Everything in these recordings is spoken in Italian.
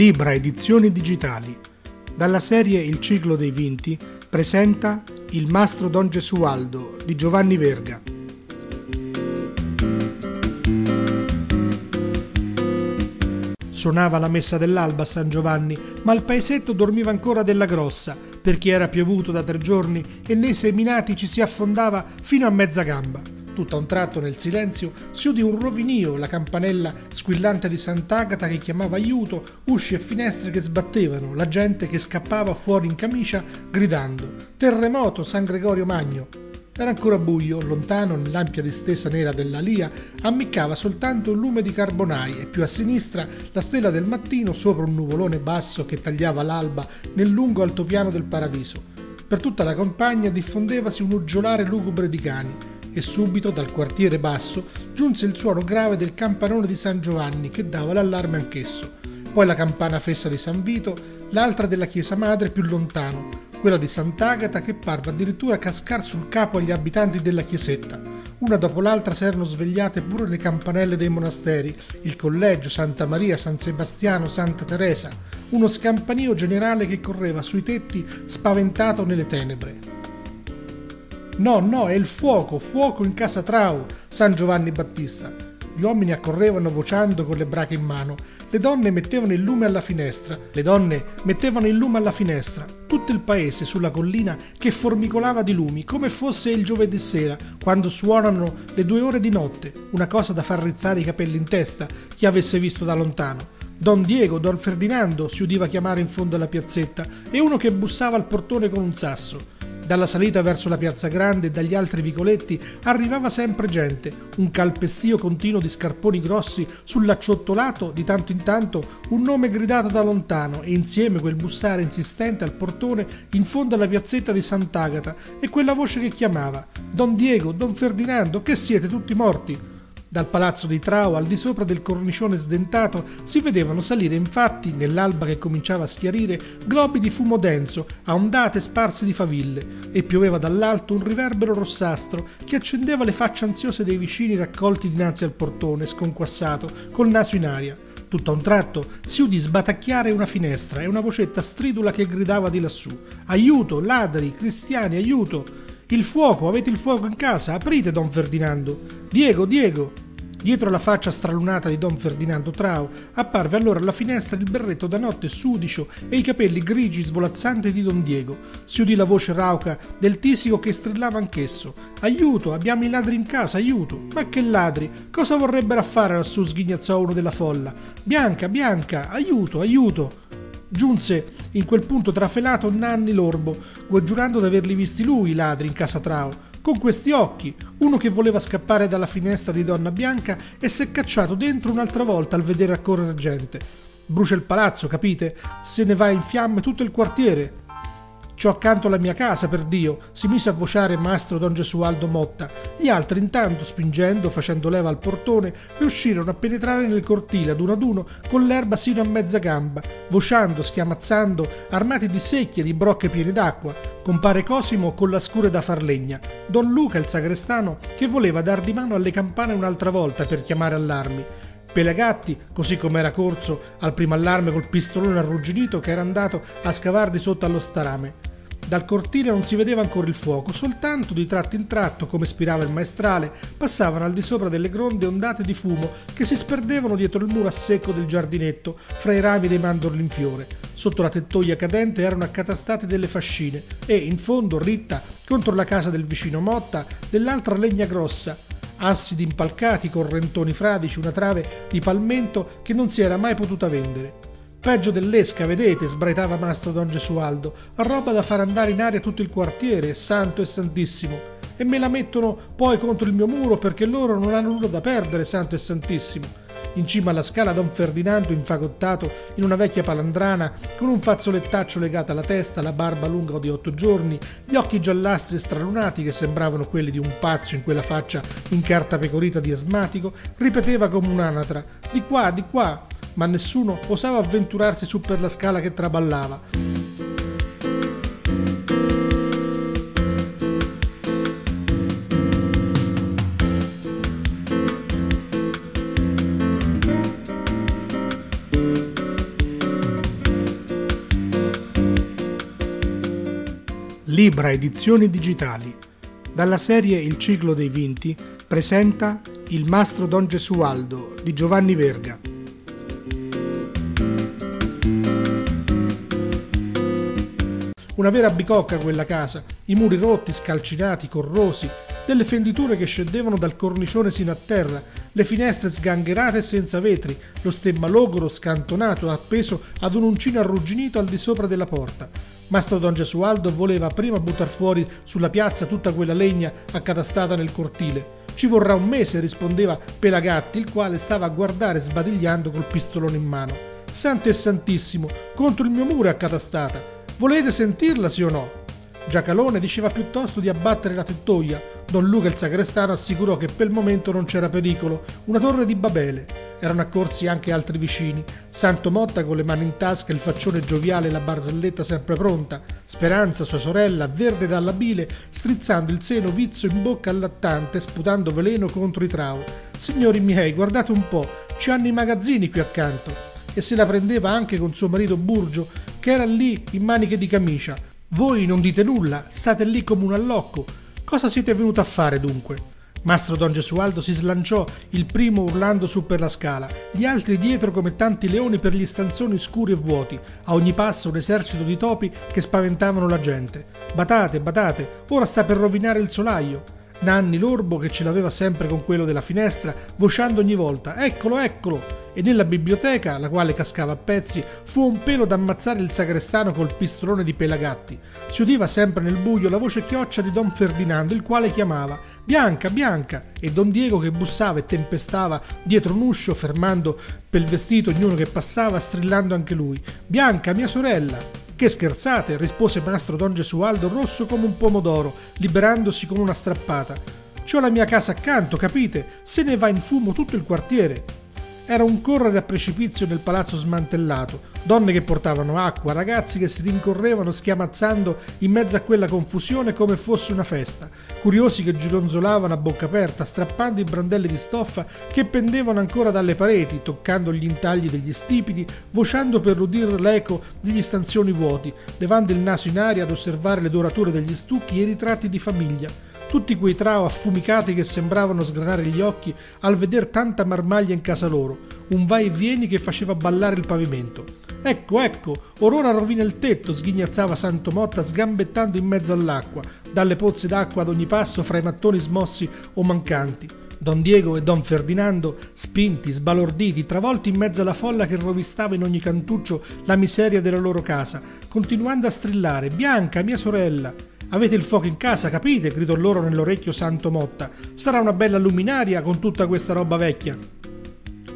Libra Edizioni Digitali. Dalla serie Il ciclo dei vinti presenta Il mastro Don Gesualdo di Giovanni Verga. Suonava la messa dell'alba a San Giovanni, ma il paesetto dormiva ancora della grossa, perché era piovuto da tre giorni e nei seminati ci si affondava fino a mezza gamba. Tutto a un tratto nel silenzio si udì un rovinio, la campanella squillante di Sant'Agata che chiamava aiuto, usci e finestre che sbattevano, la gente che scappava fuori in camicia gridando Terremoto San Gregorio Magno. Era ancora buio, lontano, nell'ampia distesa nera dell'alia, ammiccava soltanto un lume di carbonai e più a sinistra la stella del mattino sopra un nuvolone basso che tagliava l'alba nel lungo altopiano del paradiso. Per tutta la campagna diffondevasi un uggiolare lugubre di cani e subito dal quartiere basso giunse il suono grave del campanone di San Giovanni che dava l'allarme anch'esso. Poi la campana fessa di San Vito, l'altra della chiesa madre più lontano, quella di Sant'Agata che parve addirittura cascar sul capo agli abitanti della chiesetta. Una dopo l'altra si erano svegliate pure le campanelle dei monasteri, il collegio, Santa Maria, San Sebastiano, Santa Teresa, uno scampanio generale che correva sui tetti spaventato nelle tenebre. No, no, è il fuoco, fuoco in casa Trau, San Giovanni Battista. Gli uomini accorrevano vociando con le brache in mano. Le donne mettevano il lume alla finestra. Le donne mettevano il lume alla finestra. Tutto il paese sulla collina che formicolava di lumi, come fosse il giovedì sera, quando suonano le due ore di notte. Una cosa da far rizzare i capelli in testa, chi avesse visto da lontano. Don Diego, Don Ferdinando si udiva chiamare in fondo alla piazzetta e uno che bussava al portone con un sasso. Dalla salita verso la piazza grande e dagli altri vicoletti arrivava sempre gente, un calpestio continuo di scarponi grossi sull'acciottolato, di tanto in tanto un nome gridato da lontano e insieme quel bussare insistente al portone in fondo alla piazzetta di Sant'Agata e quella voce che chiamava Don Diego, Don Ferdinando, che siete tutti morti? Dal palazzo di Trao al di sopra del cornicione sdentato si vedevano salire infatti, nell'alba che cominciava a schiarire, globi di fumo denso, a ondate sparse di faville, e pioveva dall'alto un riverbero rossastro che accendeva le facce ansiose dei vicini raccolti dinanzi al portone, sconquassato, col naso in aria. Tutto a un tratto si udì sbatacchiare una finestra e una vocetta stridula che gridava di lassù: Aiuto, ladri, cristiani, aiuto! Il fuoco, avete il fuoco in casa? Aprite, don Ferdinando. Diego, Diego. Dietro la faccia stralunata di don Ferdinando Trao apparve allora alla finestra il berretto da notte sudicio e i capelli grigi svolazzanti di don Diego. Si udì la voce rauca del tisico che strillava anch'esso. Aiuto, abbiamo i ladri in casa, aiuto. Ma che ladri? Cosa vorrebbero fare lassù? sghignazzò uno della folla. Bianca, Bianca, aiuto, aiuto. Giunse in quel punto trafelato Nanni Lorbo, giurando di averli visti lui i ladri in casa Trao, con questi occhi, uno che voleva scappare dalla finestra di Donna Bianca e si è cacciato dentro un'altra volta al vedere accorrere gente. Brucia il palazzo, capite? Se ne va in fiamme tutto il quartiere. C'ho accanto la mia casa, per Dio, si mise a vociare mastro don Gesualdo Motta. Gli altri intanto, spingendo, facendo leva al portone, riuscirono a penetrare nel cortile ad uno ad uno con l'erba sino a mezza gamba, vociando, schiamazzando, armati di secchie, di brocche piene d'acqua. Compare Cosimo con la scure da far legna. Don Luca, il sagrestano, che voleva dar di mano alle campane un'altra volta per chiamare allarmi. Pelagatti, così come era corso al primo allarme col pistolone arrugginito che era andato a scavar di sotto allo starame. Dal cortile non si vedeva ancora il fuoco, soltanto di tratto in tratto, come spirava il maestrale, passavano al di sopra delle gronde ondate di fumo che si sperdevano dietro il muro a secco del giardinetto, fra i rami dei mandorli in fiore. Sotto la tettoia cadente erano accatastate delle fascine e, in fondo, ritta, contro la casa del vicino Motta, dell'altra legna grossa, assi impalcati, correntoni fradici, una trave di palmento che non si era mai potuta vendere. Peggio dell'esca, vedete, sbraitava mastro don Gesualdo, roba da far andare in aria tutto il quartiere, santo e santissimo. E me la mettono poi contro il mio muro perché loro non hanno nulla da perdere, santo e santissimo. In cima alla scala don Ferdinando infagottato in una vecchia palandrana, con un fazzolettaccio legato alla testa, la barba lunga di otto giorni, gli occhi giallastri e stralunati che sembravano quelli di un pazzo in quella faccia in carta pecorita di asmatico, ripeteva come un'anatra, di qua, di qua, ma nessuno osava avventurarsi su per la scala che traballava. Libra Edizioni Digitali. Dalla serie Il ciclo dei vinti presenta Il mastro Don Gesualdo di Giovanni Verga Una vera bicocca quella casa, i muri rotti, scalcinati, corrosi, delle fenditure che scendevano dal cornicione sino a terra, le finestre sgangherate e senza vetri, lo stemma logoro scantonato appeso ad un uncino arrugginito al di sopra della porta. Mastro Don Gesualdo voleva prima buttar fuori sulla piazza tutta quella legna accatastata nel cortile. Ci vorrà un mese, rispondeva Pelagatti, il quale stava a guardare sbadigliando col pistolone in mano. Santo e santissimo, contro il mio muro è accatastata. Volete sentirla, sì o no? Giacalone diceva piuttosto di abbattere la tettoia. Don Luca il sagrestano assicurò che per il momento non c'era pericolo. Una torre di Babele erano accorsi anche altri vicini. Santo Motta con le mani in tasca, il faccione gioviale e la barzelletta sempre pronta. Speranza, sua sorella, verde dalla bile, strizzando il seno vizzo in bocca al lattante, sputando veleno contro i trao. Signori miei, guardate un po', ci hanno i magazzini qui accanto. E se la prendeva anche con suo marito Burgio, che era lì in maniche di camicia. Voi non dite nulla, state lì come un allocco. Cosa siete venuto a fare dunque? Mastro Don Gesualdo si slanciò, il primo urlando su per la scala, gli altri dietro come tanti leoni per gli stanzoni scuri e vuoti, a ogni passo un esercito di topi che spaventavano la gente. Batate, batate, ora sta per rovinare il solaio. Nanni l'orbo, che ce l'aveva sempre con quello della finestra, vociando ogni volta: Eccolo, eccolo! E nella biblioteca, la quale cascava a pezzi, fu un pelo d'ammazzare il sagrestano col pistolone di Pelagatti. Si udiva sempre nel buio la voce chioccia di Don Ferdinando, il quale chiamava: Bianca, Bianca! E Don Diego che bussava e tempestava dietro un uscio, fermando per il vestito ognuno che passava, strillando anche lui: Bianca, mia sorella! Che scherzate, rispose mastro Don Gesualdo rosso come un pomodoro, liberandosi con una strappata. C'ho la mia casa accanto, capite? Se ne va in fumo tutto il quartiere. Era un correre a precipizio nel palazzo smantellato, donne che portavano acqua, ragazzi che si rincorrevano schiamazzando in mezzo a quella confusione come fosse una festa, curiosi che gironzolavano a bocca aperta, strappando i brandelli di stoffa che pendevano ancora dalle pareti, toccando gli intagli degli stipiti, vociando per udire l'eco degli stanzioni vuoti, levando il naso in aria ad osservare le dorature degli stucchi e i ritratti di famiglia tutti quei trao affumicati che sembravano sgranare gli occhi al veder tanta marmaglia in casa loro, un vai e vieni che faceva ballare il pavimento. Ecco, ecco, orora rovina il tetto, sghignazzava Santo Motta sgambettando in mezzo all'acqua, dalle pozze d'acqua ad ogni passo fra i mattoni smossi o mancanti. Don Diego e Don Ferdinando, spinti, sbalorditi, travolti in mezzo alla folla che rovistava in ogni cantuccio la miseria della loro casa, continuando a strillare Bianca, mia sorella, Avete il fuoco in casa, capite? gridò loro nell'orecchio Santo Motta. Sarà una bella luminaria con tutta questa roba vecchia.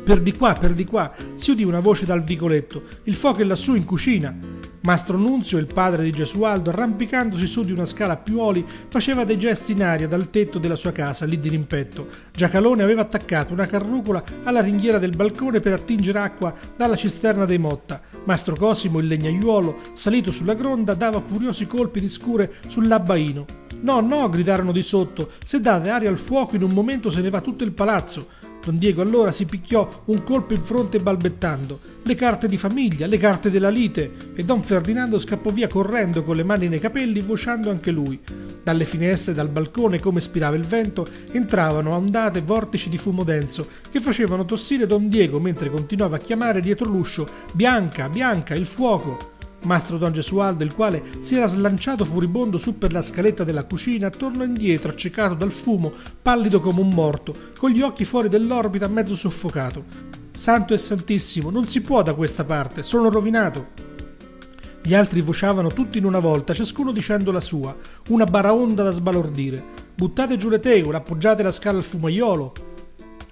Per di qua, per di qua, si udì una voce dal vicoletto. Il fuoco è lassù in cucina. Mastro Nunzio, il padre di Gesualdo, arrampicandosi su di una scala a piuoli, faceva dei gesti in aria dal tetto della sua casa, lì di rimpetto. Giacalone aveva attaccato una carrucola alla ringhiera del balcone per attingere acqua dalla cisterna dei Motta. Mastro Cosimo, il legnaiuolo, salito sulla gronda, dava furiosi colpi di scure sull'abbaino. No, no, gridarono di sotto, se date aria al fuoco in un momento se ne va tutto il palazzo. Don Diego allora si picchiò un colpo in fronte balbettando. Le carte di famiglia, le carte della lite. E Don Ferdinando scappò via correndo con le mani nei capelli, vociando anche lui. Dalle finestre dal balcone, come spirava il vento, entravano a ondate vortici di fumo denso che facevano tossire Don Diego mentre continuava a chiamare dietro l'uscio: Bianca, Bianca, il fuoco! Mastro Don Gesualdo, il quale si era slanciato furibondo su per la scaletta della cucina, tornò indietro, accecato dal fumo, pallido come un morto, con gli occhi fuori dell'orbita, mezzo soffocato. Santo e santissimo, non si può da questa parte, sono rovinato. Gli altri vociavano tutti in una volta, ciascuno dicendo la sua, una baraonda da sbalordire. Buttate giù le tegole, appoggiate la scala al fumaiolo,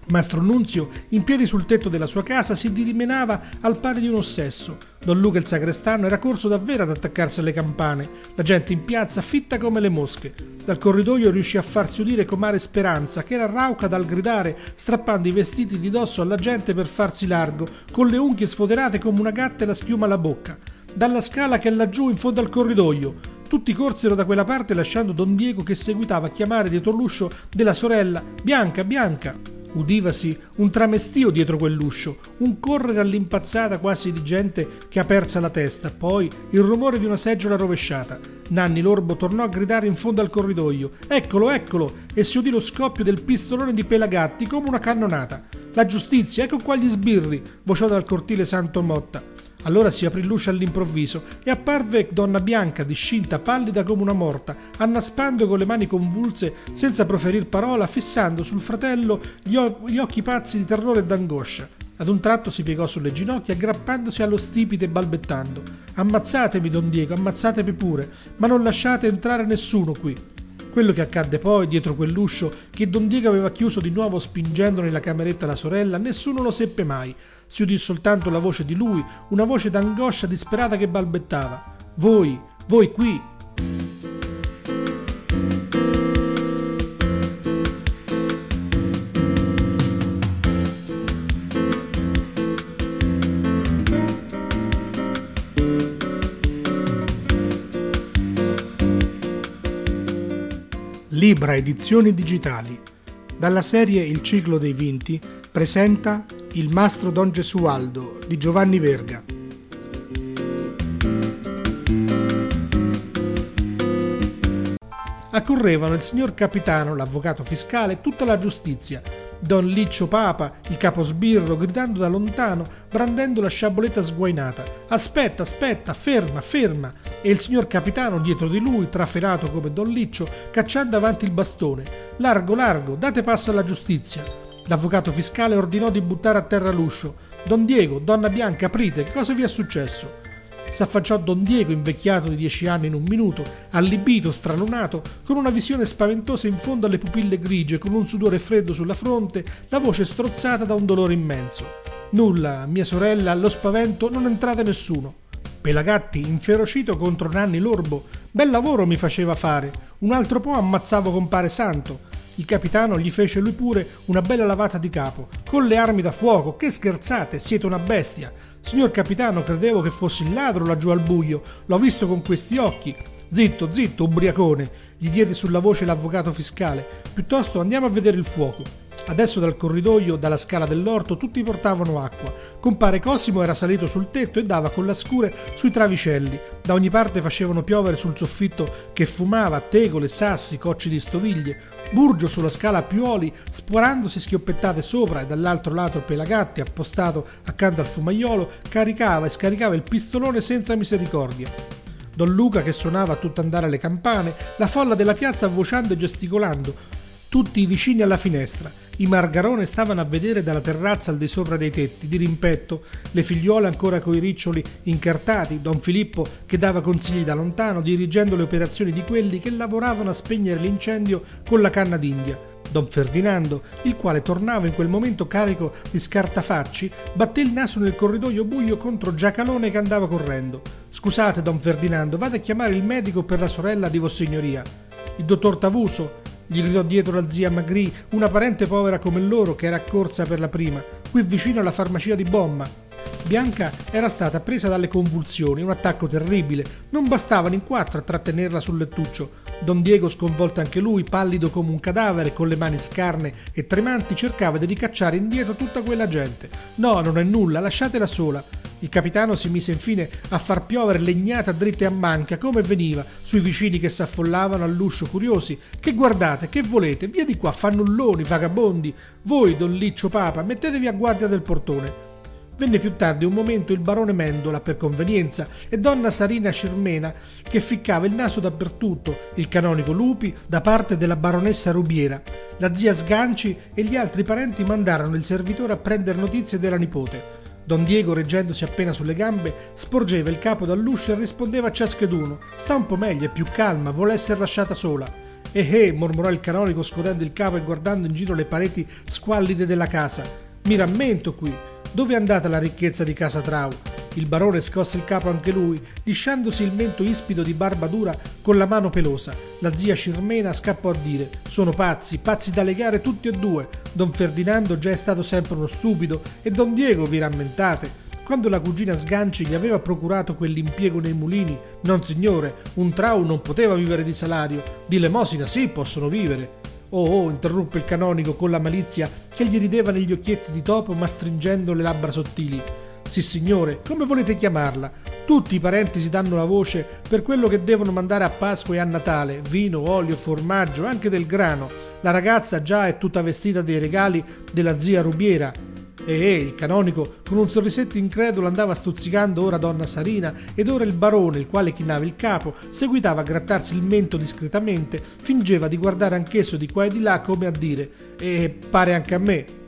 Mastro Nunzio, in piedi sul tetto della sua casa, si dirimenava al pari di un ossesso. Don Luca il sagrestano era corso davvero ad attaccarsi alle campane, la gente in piazza fitta come le mosche. Dal corridoio riuscì a farsi udire comare Speranza, che era rauca dal gridare, strappando i vestiti di dosso alla gente per farsi largo, con le unghie sfoderate come una gatta e la schiuma alla bocca. Dalla scala che è laggiù in fondo al corridoio, tutti corsero da quella parte lasciando Don Diego che seguitava a chiamare dietro l'uscio della sorella Bianca, Bianca. Udivasi un tramestio dietro quell'uscio, un correre all'impazzata quasi di gente che ha persa la testa, poi il rumore di una seggiola rovesciata. Nanni Lorbo tornò a gridare in fondo al corridoio. Eccolo, eccolo! E si udì lo scoppio del pistolone di Pelagatti come una cannonata. La giustizia, ecco qua gli sbirri! vociò dal cortile Santo Motta. Allora si aprì l'uscio all'improvviso e apparve donna bianca, discinta, pallida come una morta, annaspando con le mani convulse, senza proferir parola, fissando sul fratello gli, o- gli occhi pazzi di terrore e d'angoscia. Ad un tratto si piegò sulle ginocchia, aggrappandosi allo stipite e balbettando. Ammazzatemi, don Diego, ammazzatemi pure, ma non lasciate entrare nessuno qui. Quello che accadde poi, dietro quell'uscio che don Diego aveva chiuso di nuovo spingendo nella cameretta la sorella, nessuno lo seppe mai. Si udì soltanto la voce di lui, una voce d'angoscia disperata che balbettava. Voi, voi qui, Libra Edizioni Digitali. Dalla serie Il ciclo dei vinti presenta Il mastro Don Gesualdo di Giovanni Verga. Accorrevano il signor capitano, l'avvocato fiscale tutta la giustizia, Don Liccio Papa, il capo sbirro, gridando da lontano, brandendo la sciaboletta sguainata. Aspetta, aspetta, ferma, ferma! E il signor capitano dietro di lui, trafelato come Don Liccio, cacciando avanti il bastone. Largo, largo, date passo alla giustizia. L'avvocato fiscale ordinò di buttare a terra l'uscio. Don Diego, donna Bianca, aprite, che cosa vi è successo? S'affacciò Don Diego, invecchiato di dieci anni in un minuto, allibito, stralunato, con una visione spaventosa in fondo alle pupille grigie, con un sudore freddo sulla fronte, la voce strozzata da un dolore immenso. Nulla, mia sorella, allo spavento non entrate nessuno. Pelagatti, inferocito contro Nanni Lorbo, bel lavoro mi faceva fare, un altro po' ammazzavo compare Santo. Il capitano gli fece lui pure una bella lavata di capo, con le armi da fuoco, che scherzate, siete una bestia. Signor capitano, credevo che fossi il ladro laggiù al buio. L'ho visto con questi occhi. Zitto, zitto, ubriacone, gli diede sulla voce l'avvocato fiscale. Piuttosto andiamo a vedere il fuoco. Adesso dal corridoio, dalla scala dell'orto, tutti portavano acqua. Compare Cosimo era salito sul tetto e dava con la scure sui travicelli. Da ogni parte facevano piovere sul soffitto che fumava, tegole, sassi, cocci di stoviglie. Burgio sulla scala a piuoli, sporandosi schioppettate sopra e dall'altro lato Pelagatti, appostato accanto al fumaiolo, caricava e scaricava il pistolone senza misericordia. Don Luca che suonava a tutt'andare le campane, la folla della piazza vociando e gesticolando, tutti vicini alla finestra. I Margarone stavano a vedere dalla terrazza al di sopra dei tetti, di rimpetto, le figliuole ancora coi riccioli incartati, don Filippo che dava consigli da lontano, dirigendo le operazioni di quelli che lavoravano a spegnere l'incendio con la canna d'India. Don Ferdinando, il quale tornava in quel momento carico di scartafacci, batté il naso nel corridoio buio contro Giacalone che andava correndo. Scusate, don Ferdinando, vado a chiamare il medico per la sorella di Vossignoria. Il dottor Tavuso, gli gridò dietro la zia Magri, una parente povera come loro che era accorsa per la prima, qui vicino alla farmacia di Bomma. Bianca era stata presa dalle convulsioni, un attacco terribile. Non bastavano in quattro a trattenerla sul lettuccio. Don Diego, sconvolto anche lui, pallido come un cadavere, con le mani scarne e tremanti, cercava di ricacciare indietro tutta quella gente. No, non è nulla, lasciatela sola. Il capitano si mise infine a far piovere legnate a dritte a manca, come veniva, sui vicini che s'affollavano all'uscio curiosi. Che guardate, che volete? Via di qua, fannulloni, vagabondi. Voi, don Liccio Papa, mettetevi a guardia del portone. Venne più tardi un momento il barone Mendola per convenienza e donna Sarina Cirmena che ficcava il naso dappertutto, il canonico Lupi da parte della baronessa Rubiera. La zia Sganci e gli altri parenti mandarono il servitore a prendere notizie della nipote. Don Diego, reggendosi appena sulle gambe, sporgeva il capo dall'uscio e rispondeva a ciascheduno: Sta un po' meglio, è più calma, vuole essere lasciata sola. Eh eh, mormorò il canonico scotendo il capo e guardando in giro le pareti squallide della casa. Mi rammento qui. Dove è andata la ricchezza di casa Trau? Il barone scosse il capo anche lui, lisciandosi il mento ispido di barba dura con la mano pelosa. La zia Cirmena scappò a dire: Sono pazzi, pazzi da legare tutti e due. Don Ferdinando già è stato sempre uno stupido e Don Diego, vi rammentate? Quando la cugina Sganci gli aveva procurato quell'impiego nei mulini, non signore, un trau non poteva vivere di salario, di lemosina sì possono vivere. Oh, oh, interruppe il canonico con la malizia che gli rideva negli occhietti di topo ma stringendo le labbra sottili. Sì, signore, come volete chiamarla? Tutti i parenti si danno la voce per quello che devono mandare a Pasqua e a Natale, vino, olio, formaggio, anche del grano. La ragazza già è tutta vestita dei regali della zia Rubiera. E il canonico, con un sorrisetto incredulo, andava stuzzicando ora donna Sarina ed ora il barone, il quale chinava il capo, seguitava a grattarsi il mento discretamente, fingeva di guardare anch'esso di qua e di là come a dire E pare anche a me,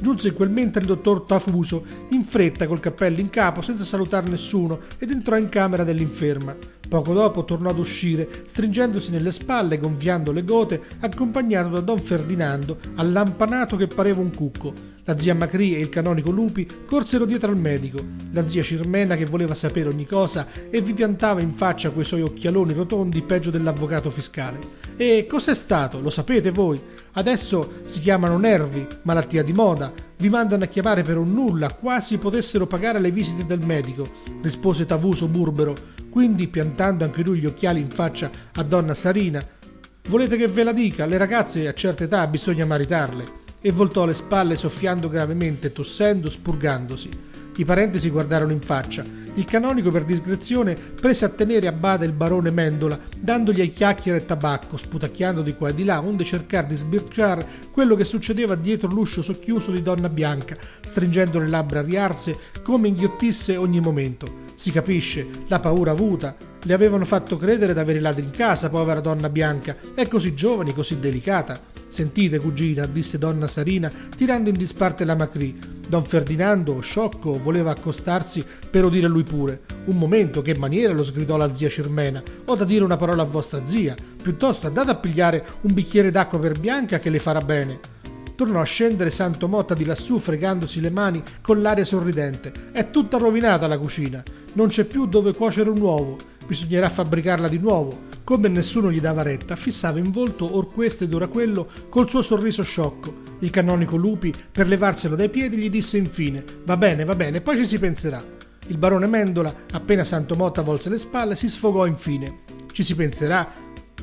Giunse in quel mentre il dottor Tafuso, in fretta col cappello in capo, senza salutare nessuno, ed entrò in camera dell'inferma. Poco dopo tornò ad uscire, stringendosi nelle spalle, gonfiando le gote, accompagnato da don Ferdinando, allampanato che pareva un cucco. La zia Macri e il canonico Lupi corsero dietro al medico. La zia Cirmena, che voleva sapere ogni cosa, e vi piantava in faccia quei suoi occhialoni rotondi peggio dell'avvocato fiscale. E cos'è stato? Lo sapete voi? Adesso si chiamano nervi, malattia di moda. Vi mandano a chiamare per un nulla, quasi potessero pagare le visite del medico, rispose Tavuso burbero, quindi piantando anche lui gli occhiali in faccia a donna Sarina. Volete che ve la dica? Le ragazze a certa età bisogna maritarle e voltò le spalle soffiando gravemente, tossendo, spurgandosi. I parenti si guardarono in faccia. Il canonico, per discrezione, prese a tenere a bada il barone Mendola, dandogli a chiacchiere e tabacco, sputacchiando di qua e di là, onde cercare di sbirciare quello che succedeva dietro l'uscio socchiuso di donna Bianca, stringendo le labbra riarse come inghiottisse ogni momento. Si capisce, la paura avuta. Le avevano fatto credere d'avere ladri in casa, povera donna Bianca, è così giovane, così delicata. Sentite, cugina, disse donna Sarina, tirando in disparte la Macri. Don Ferdinando, sciocco, voleva accostarsi per udire lui pure. Un momento, che maniera, lo sgridò la zia Cirmena. Ho da dire una parola a vostra zia. Piuttosto andate a pigliare un bicchiere d'acqua per Bianca che le farà bene. Tornò a scendere Santo Motta di lassù, fregandosi le mani con l'aria sorridente. È tutta rovinata la cucina. Non c'è più dove cuocere un uovo. Bisognerà fabbricarla di nuovo. Come nessuno gli dava retta, fissava in volto or questo ed ora quello col suo sorriso sciocco. Il canonico Lupi, per levarselo dai piedi, gli disse infine: Va bene, va bene, poi ci si penserà. Il barone Mendola, appena Santo Motta volse le spalle, si sfogò infine. Ci si penserà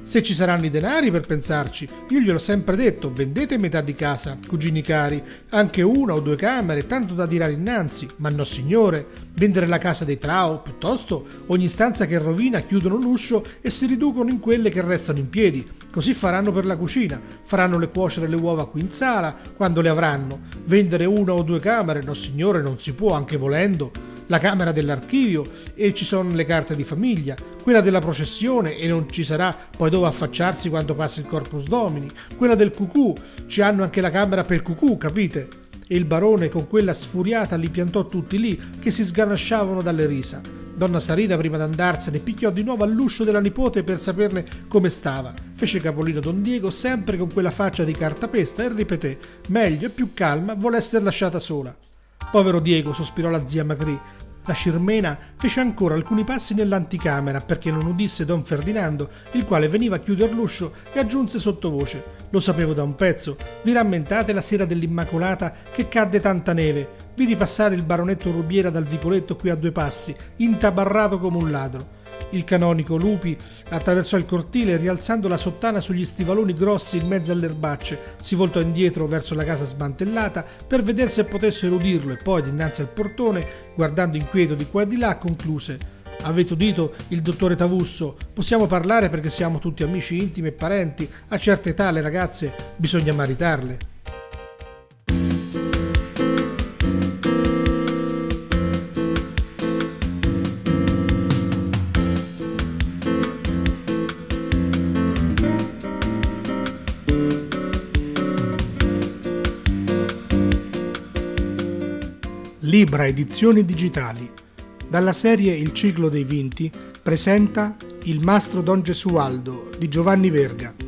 se ci saranno i denari per pensarci, io gliel'ho sempre detto, vendete metà di casa, cugini cari, anche una o due camere, tanto da tirare innanzi, ma no signore, vendere la casa dei Trao, piuttosto ogni stanza che rovina chiudono l'uscio e si riducono in quelle che restano in piedi, così faranno per la cucina, faranno le cuocere le uova qui in sala, quando le avranno, vendere una o due camere, no signore, non si può, anche volendo, la camera dell'archivio e ci sono le carte di famiglia, quella della processione e non ci sarà poi dove affacciarsi quando passa il Corpus Domini, quella del cucù, ci hanno anche la camera per cucù, capite? E il barone con quella sfuriata li piantò tutti lì che si sganasciavano dalle risa. Donna Sarina, prima d'andarsene, picchiò di nuovo all'uscio della nipote per saperne come stava. Fece capolino Don Diego sempre con quella faccia di cartapesta e ripeté: Meglio e più calma, vuole essere lasciata sola. Povero Diego, sospirò la zia Macri. La Cirmena fece ancora alcuni passi nell'anticamera perché non udisse don Ferdinando, il quale veniva a chiuder l'uscio e aggiunse sottovoce: Lo sapevo da un pezzo. Vi rammentate la sera dell'Immacolata che cadde tanta neve? Vidi passare il baronetto Rubiera dal vicoletto qui a due passi, intabarrato come un ladro. Il canonico Lupi attraversò il cortile rialzando la sottana sugli stivaloni grossi in mezzo alle erbacce, si voltò indietro verso la casa smantellata per vedere se potessero udirlo e poi, dinanzi al portone, guardando inquieto di qua e di là, concluse Avete udito il dottore Tavusso? Possiamo parlare perché siamo tutti amici intimi e parenti. A certa età le ragazze bisogna maritarle. Libra Edizioni Digitali. Dalla serie Il ciclo dei vinti presenta Il mastro Don Gesualdo di Giovanni Verga.